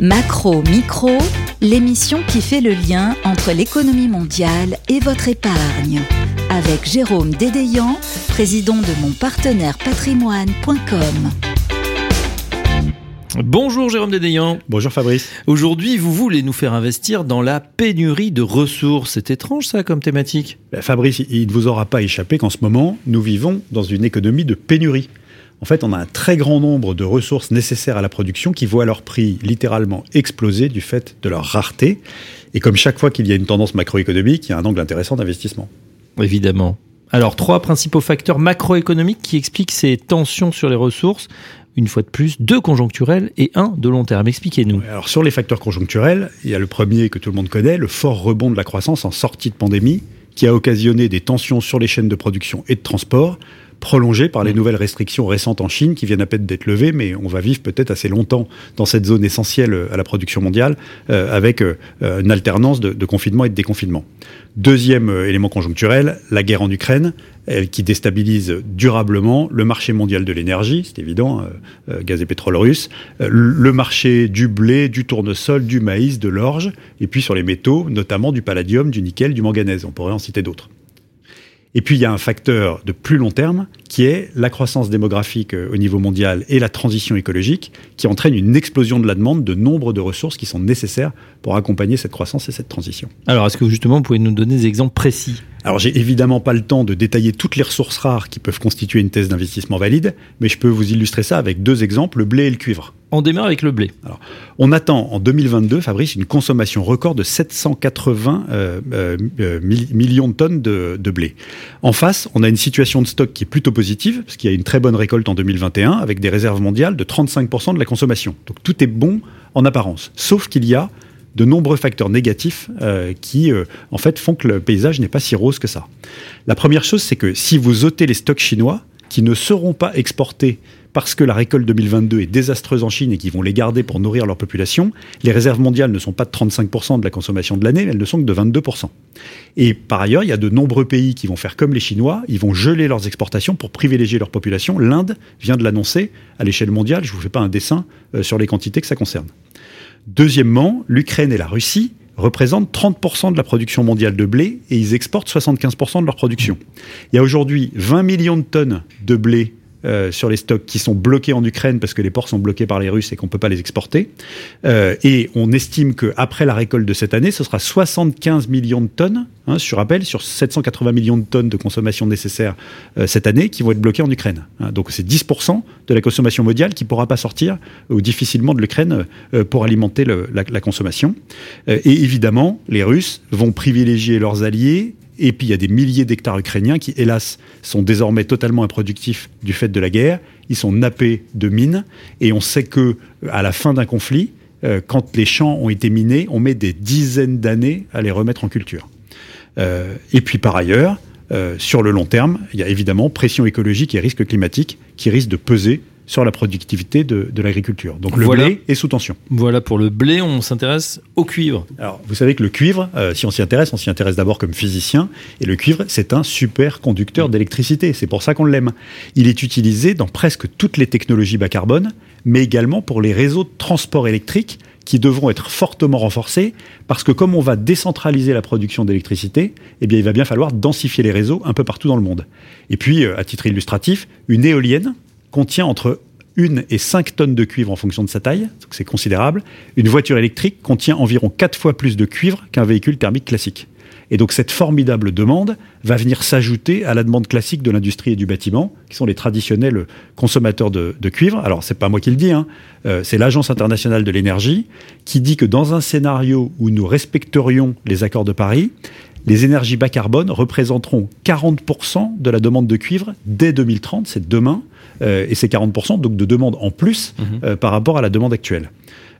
Macro Micro, l'émission qui fait le lien entre l'économie mondiale et votre épargne. Avec Jérôme Dédéian, président de mon partenaire patrimoine.com. Bonjour Jérôme Dédéian. Bonjour Fabrice. Aujourd'hui, vous voulez nous faire investir dans la pénurie de ressources. C'est étrange ça comme thématique? Ben, Fabrice, il ne vous aura pas échappé qu'en ce moment, nous vivons dans une économie de pénurie. En fait, on a un très grand nombre de ressources nécessaires à la production qui voient leur prix littéralement exploser du fait de leur rareté. Et comme chaque fois qu'il y a une tendance macroéconomique, il y a un angle intéressant d'investissement. Évidemment. Alors, trois principaux facteurs macroéconomiques qui expliquent ces tensions sur les ressources. Une fois de plus, deux conjoncturels et un de long terme. Expliquez-nous. Alors, sur les facteurs conjoncturels, il y a le premier que tout le monde connaît, le fort rebond de la croissance en sortie de pandémie, qui a occasionné des tensions sur les chaînes de production et de transport, prolongé par les mm. nouvelles restrictions récentes en Chine qui viennent à peine d'être levées, mais on va vivre peut-être assez longtemps dans cette zone essentielle euh, à la production mondiale euh, avec euh, une alternance de, de, confinement et de déconfinement. Deuxième élément conjoncturel, la guerre en Ukraine, elle, qui déstabilise durablement le marché mondial de l'énergie, c'est évident, gaz et pétrole russe, le marché du blé, du tournesol, du maïs, de l'orge, et puis sur les métaux, notamment du palladium, du nickel, du manganèse. On pourrait en citer d'autres. Et puis il y a un facteur de plus long terme qui est la croissance démographique euh, au niveau mondial et la transition écologique qui entraîne une explosion de la demande de nombre de ressources qui sont nécessaires pour accompagner cette croissance et cette transition. Alors est-ce que justement vous pouvez nous donner des exemples précis? Alors j'ai évidemment pas le temps de détailler toutes les ressources rares qui peuvent constituer une thèse d'investissement valide, mais je peux vous illustrer ça avec deux exemples, le blé et le cuivre. On démarre avec le blé. Alors, on attend en 2022, Fabrice, une consommation record de 780 euh, euh, euh millions de tonnes de, de, blé. En face, on a une situation de stock qui est plutôt positive, parce qu'il y a une très bonne récolte en 2021, avec des réserves mondiales de 35% de la consommation. Donc tout est bon en apparence, sauf qu'il y a de nombreux facteurs négatifs euh, qui, euh, en fait, font que le paysage n'est pas si rose que ça. La première chose, c'est que si vous ôtez les stocks chinois, qui ne seront pas exportés parce que la récolte 2022 est désastreuse en Chine et qu'ils vont les garder pour nourrir leur population, les réserves mondiales ne sont pas de 35% de la consommation de l'année, elles ne sont que de 22%. Et par ailleurs, il y a de nombreux pays qui vont faire comme les Chinois, ils vont geler leurs exportations pour privilégier leur population. L'Inde vient de l'annoncer à l'échelle mondiale, je ne vous fais pas un dessin euh, sur les quantités que ça concerne. Deuxièmement, l'Ukraine et la Russie représentent 30% de la production mondiale de blé et ils exportent 75% de leur production. Il y a aujourd'hui 20 millions de tonnes de blé euh, sur les stocks qui sont bloqués en Ukraine parce que les ports sont bloqués par les Russes et qu'on ne peut pas les exporter. Euh, et on estime qu'après la récolte de cette année, ce sera 75 millions de tonnes, hein, sur rappel, sur 780 millions de tonnes de consommation nécessaire euh, cette année qui vont être bloquées en Ukraine. Hein, donc c'est 10% de la consommation mondiale qui ne pourra pas sortir ou difficilement de l'Ukraine pour alimenter le, la, la, consommation. et évidemment, les Russes vont privilégier leurs alliés et puis il y a des milliers d'hectares ukrainiens qui, hélas, sont désormais totalement improductifs du fait de la guerre. Ils sont nappés de mines. Et on sait que à la fin d'un conflit, euh, quand les champs ont été minés, on met des dizaines d'années à les remettre en culture. Euh, et puis par ailleurs, euh, sur le long terme, il y a évidemment pression écologique et risque climatique qui risquent de peser sur la productivité de, de l'agriculture. Donc le blé est sous tension. Voilà pour le blé, on s'intéresse au cuivre. Alors vous savez que le cuivre, euh, si on s'y intéresse, on s'y intéresse d'abord comme physicien, et le cuivre c'est un super conducteur d'électricité, c'est pour ça qu'on l'aime. Il est utilisé dans presque toutes les technologies bas carbone, mais également pour les réseaux de transport électrique qui devront être fortement renforcés parce que comme on va décentraliser la production d'électricité, eh bien il va bien falloir densifier les réseaux un peu partout dans le monde. Et puis, euh, à titre illustratif, une éolienne contient entre 1 et 5 tonnes de cuivre en fonction de sa taille, donc c'est considérable. Une voiture électrique contient environ 4 fois plus de cuivre qu'un véhicule thermique classique. Et donc cette formidable demande va venir s'ajouter à la demande classique de l'industrie et du bâtiment, qui sont les traditionnels consommateurs de, cuivre. Alors c'est pas moi qui le dis, hein. euh, c'est l'Agence internationale de l'énergie qui dit que dans un scénario où nous respecterions les accords de Paris, les énergies bas carbone représenteront 40% de la demande de cuivre dès 2030, c'est demain, et c'est 40% donc de demande en plus mhm. euh, par rapport à la demande actuelle.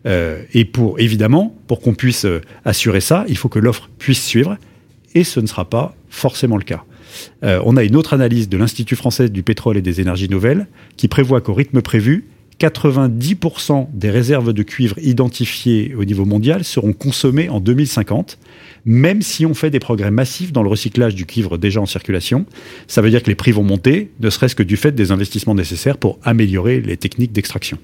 Euh, et pour évidemment, pour qu'on puisse assurer ça, il faut que l'offre puisse suivre, et ce ne sera pas forcément le cas. on a une autre analyse de l'Institut français du pétrole et des énergies nouvelles qui prévoit qu'au rythme prévu, 90% des réserves de cuivre identifiées au niveau mondial seront consommées en 2050, même si on fait des progrès massifs dans le recyclage du cuivre déjà en circulation. Ça veut dire que les prix vont monter, ne serait-ce que du fait des investissements nécessaires pour améliorer les techniques d'extraction.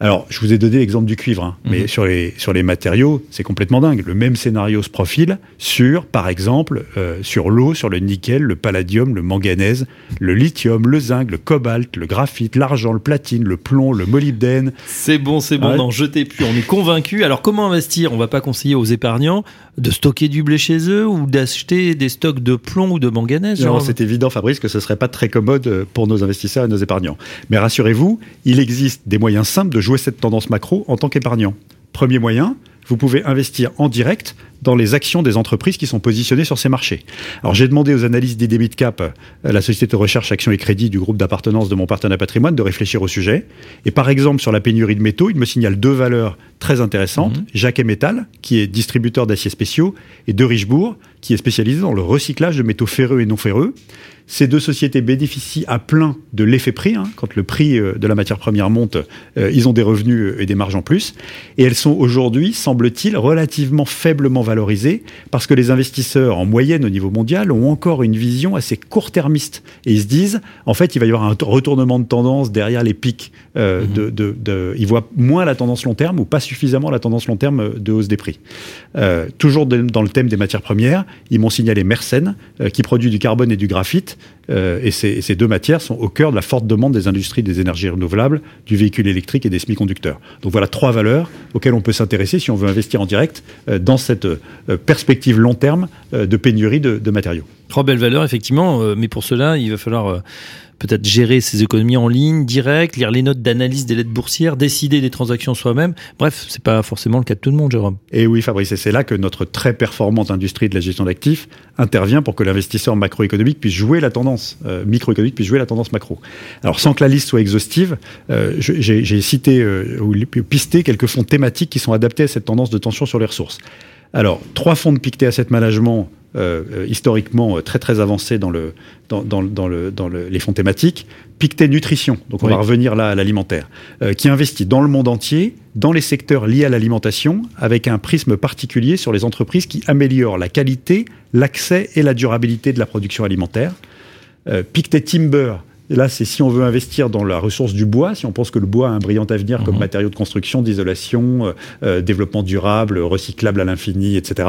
Alors, je vous ai donné l'exemple du cuivre, hein, mais Mhm. sur les, sur les matériaux, c'est complètement dingue. Le même scénario se profile sur, par exemple, euh, sur l'eau, sur le nickel, le palladium, le manganèse, le lithium, le zinc, le cobalt, le graphite, l'argent, le platine, le plomb, le molybdène. C'est bon, c'est bon, Ouais. n'en jetez plus, on est convaincus. Alors comment investir? On va pas conseiller aux épargnants de stocker du blé chez eux ou d'acheter des stocks de plomb ou de manganèse? Non, c'est évident, Fabrice, que ce serait pas très commode euh, pour nos investisseurs et nos épargnants. Mais rassurez-vous, il existe des moyens simples de jouer cette tendance macro en tant qu'épargnant. Premier moyen, vous pouvez investir en direct dans les actions des entreprises qui sont positionnées sur ces marchés. Alors j'ai demandé aux analystes d'ID Midcap, euh, la société de recherche Action et Crédit du groupe d'appartenance de mon partenaire patrimoine, de réfléchir au sujet. Et par exemple, sur la pénurie de métaux, il me signale deux valeurs très intéressantes. Mhm. Jacquet Metal, qui est distributeur d'aciers spéciaux, et De Richebourg, qui est spécialisé dans le recyclage de métaux ferreux et non ferreux. Ces deux sociétés bénéficient à plein de l'effet prix. hein. Quand le prix euh, de la matière première monte, euh, ils ont des revenus et des marges en plus. Et elles sont aujourd'hui, semble-t-il, relativement faiblement parce que les investisseurs, en moyenne au niveau mondial, ont encore une vision assez court-termiste. Et ils se disent, en fait, il va y avoir un retournement de tendance derrière les pics. euh, Mhm. de, de- de- ils voient moins la tendance long terme ou pas suffisamment la tendance long terme de hausse des prix. Euh, toujours de- dans le thème des matières premières, ils m'ont signalé Mersenne, euh, qui produit du carbone et du graphite. Euh, et, ces, deux matières sont au cœur de la forte demande des industries des énergies renouvelables, du véhicule électrique et des semi-conducteurs. Donc voilà trois valeurs auxquelles on peut s'intéresser si on veut investir en direct euh, dans cette euh, perspective long terme de pénurie de, de matériaux. Trois belles valeurs, effectivement, mais pour cela, il va falloir peut-être gérer ses économies en ligne, direct, lire les notes d'analyse des lettres boursières, décider des transactions soi-même. Bref, c'est pas forcément le cas de tout le monde, Jérôme. Et oui, Fabrice, et c'est là que notre très performante industrie de la gestion d'actifs intervient pour que l'investisseur macroéconomique puisse jouer la tendance, euh, microéconomique puisse jouer la tendance macro. Alors, sans que la liste soit exhaustive, euh, j'ai cité euh, ou pisté quelques fonds thématiques qui sont adaptés à cette tendance de tension sur les ressources. Alors, trois fonds de Pictet Asset Management, euh, euh, historiquement euh, très très avancés dans, le, dans, dans, dans le, dans le- les fonds thématiques. Pictet Nutrition, donc on Oui. va revenir là à l'alimentaire, euh, qui investit dans le monde entier, dans les secteurs liés à l'alimentation, avec un prisme particulier sur les entreprises qui améliorent la qualité, l'accès et la durabilité de la production alimentaire. Euh, Pictet Timber, là c'est si on veut investir dans la ressource du bois, si on pense que le bois a un brillant avenir comme Mhm. matériau de construction, d'isolation, euh, euh, développement durable, recyclable à l'infini, etc.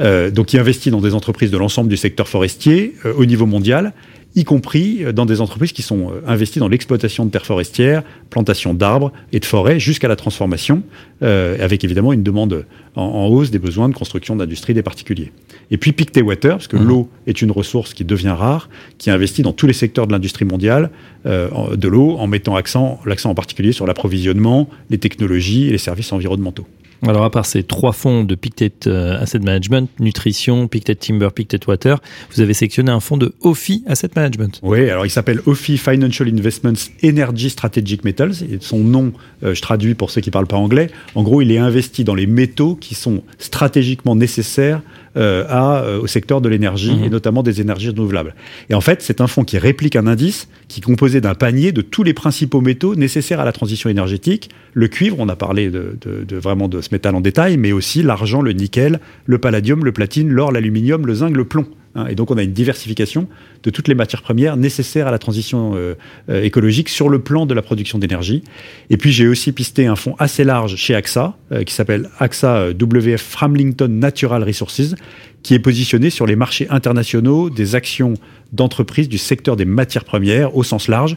Euh, donc il investit dans des entreprises de l'ensemble du secteur forestier euh, au niveau mondial y compris euh, dans des entreprises qui sont euh, investies dans l'exploitation de terres forestières, plantation d'arbres et de forêts jusqu'à la transformation, euh, avec évidemment une demande en, en hausse des besoins de construction d'industrie des particuliers. Et puis Pictet Water, parce que Mhm. l'eau est une ressource qui devient rare, qui investit dans tous les secteurs de l'industrie mondiale euh, de l'eau, en mettant accent, l'accent en particulier sur l'approvisionnement, les technologies et les services environnementaux. Alors, à part ces trois fonds de Pictet euh, Asset Management, Nutrition, Pictet Timber, Pictet Water, vous avez sélectionné un fonds de OFI Asset Management. Oui, alors il s'appelle OFI Financial Investments Energy Strategic Metals. Et son nom, euh, je traduis pour ceux qui ne parlent pas anglais. En gros, il est investi dans les métaux qui sont stratégiquement nécessaires à, euh, au secteur de l'énergie Mhm. et notamment des énergies renouvelables. Et en fait, c'est un fonds qui réplique un indice qui est composé d'un panier de tous les principaux métaux nécessaires à la transition énergétique. Le cuivre, on a parlé de, de- de vraiment de ce métal en détail, mais aussi l'argent, le nickel, le palladium, le platine, l'or, l'aluminium, le zinc, le plomb. Hein. et donc, on a une diversification de toutes les matières premières nécessaires à la transition euh, euh, écologique sur le plan de la production d'énergie. Et puis, j'ai aussi pisté un fonds assez large chez AXA, euh, qui s'appelle AXA WF Framlington Natural Resources, qui est positionné sur les marchés internationaux des actions d'entreprises du secteur des matières premières au sens large.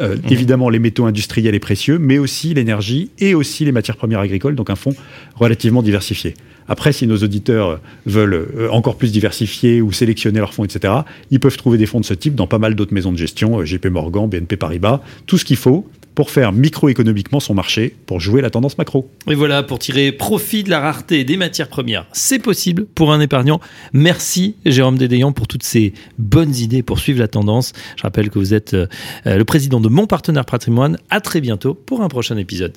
Euh, Mhm. Évidemment, les métaux industriels et précieux, mais aussi l'énergie et aussi les matières premières agricoles, donc un fonds relativement diversifié. Après, si nos auditeurs veulent euh, encore plus diversifier ou sélectionner leurs fonds, etc., ils peuvent trouver des fonds de ce type dans pas mal d'autres maisons de gestion, euh, JP Morgan, BNP Paribas, tout ce qu'il faut pour faire microéconomiquement son marché, pour jouer la tendance macro. Et voilà, pour tirer profit de la rareté des matières premières, c'est possible pour un épargnant. Merci Jérôme Dédéan pour toutes ces bonnes idées pour suivre la tendance. Je rappelle que vous êtes euh, le président de Mon Partenaire Patrimoine. À très bientôt pour un prochain épisode.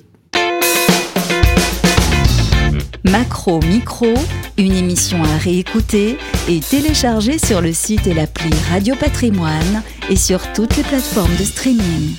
Macro Micro, une émission à réécouter et télécharger sur le site et l'appli Radio Patrimoine et sur toutes les plateformes de streaming.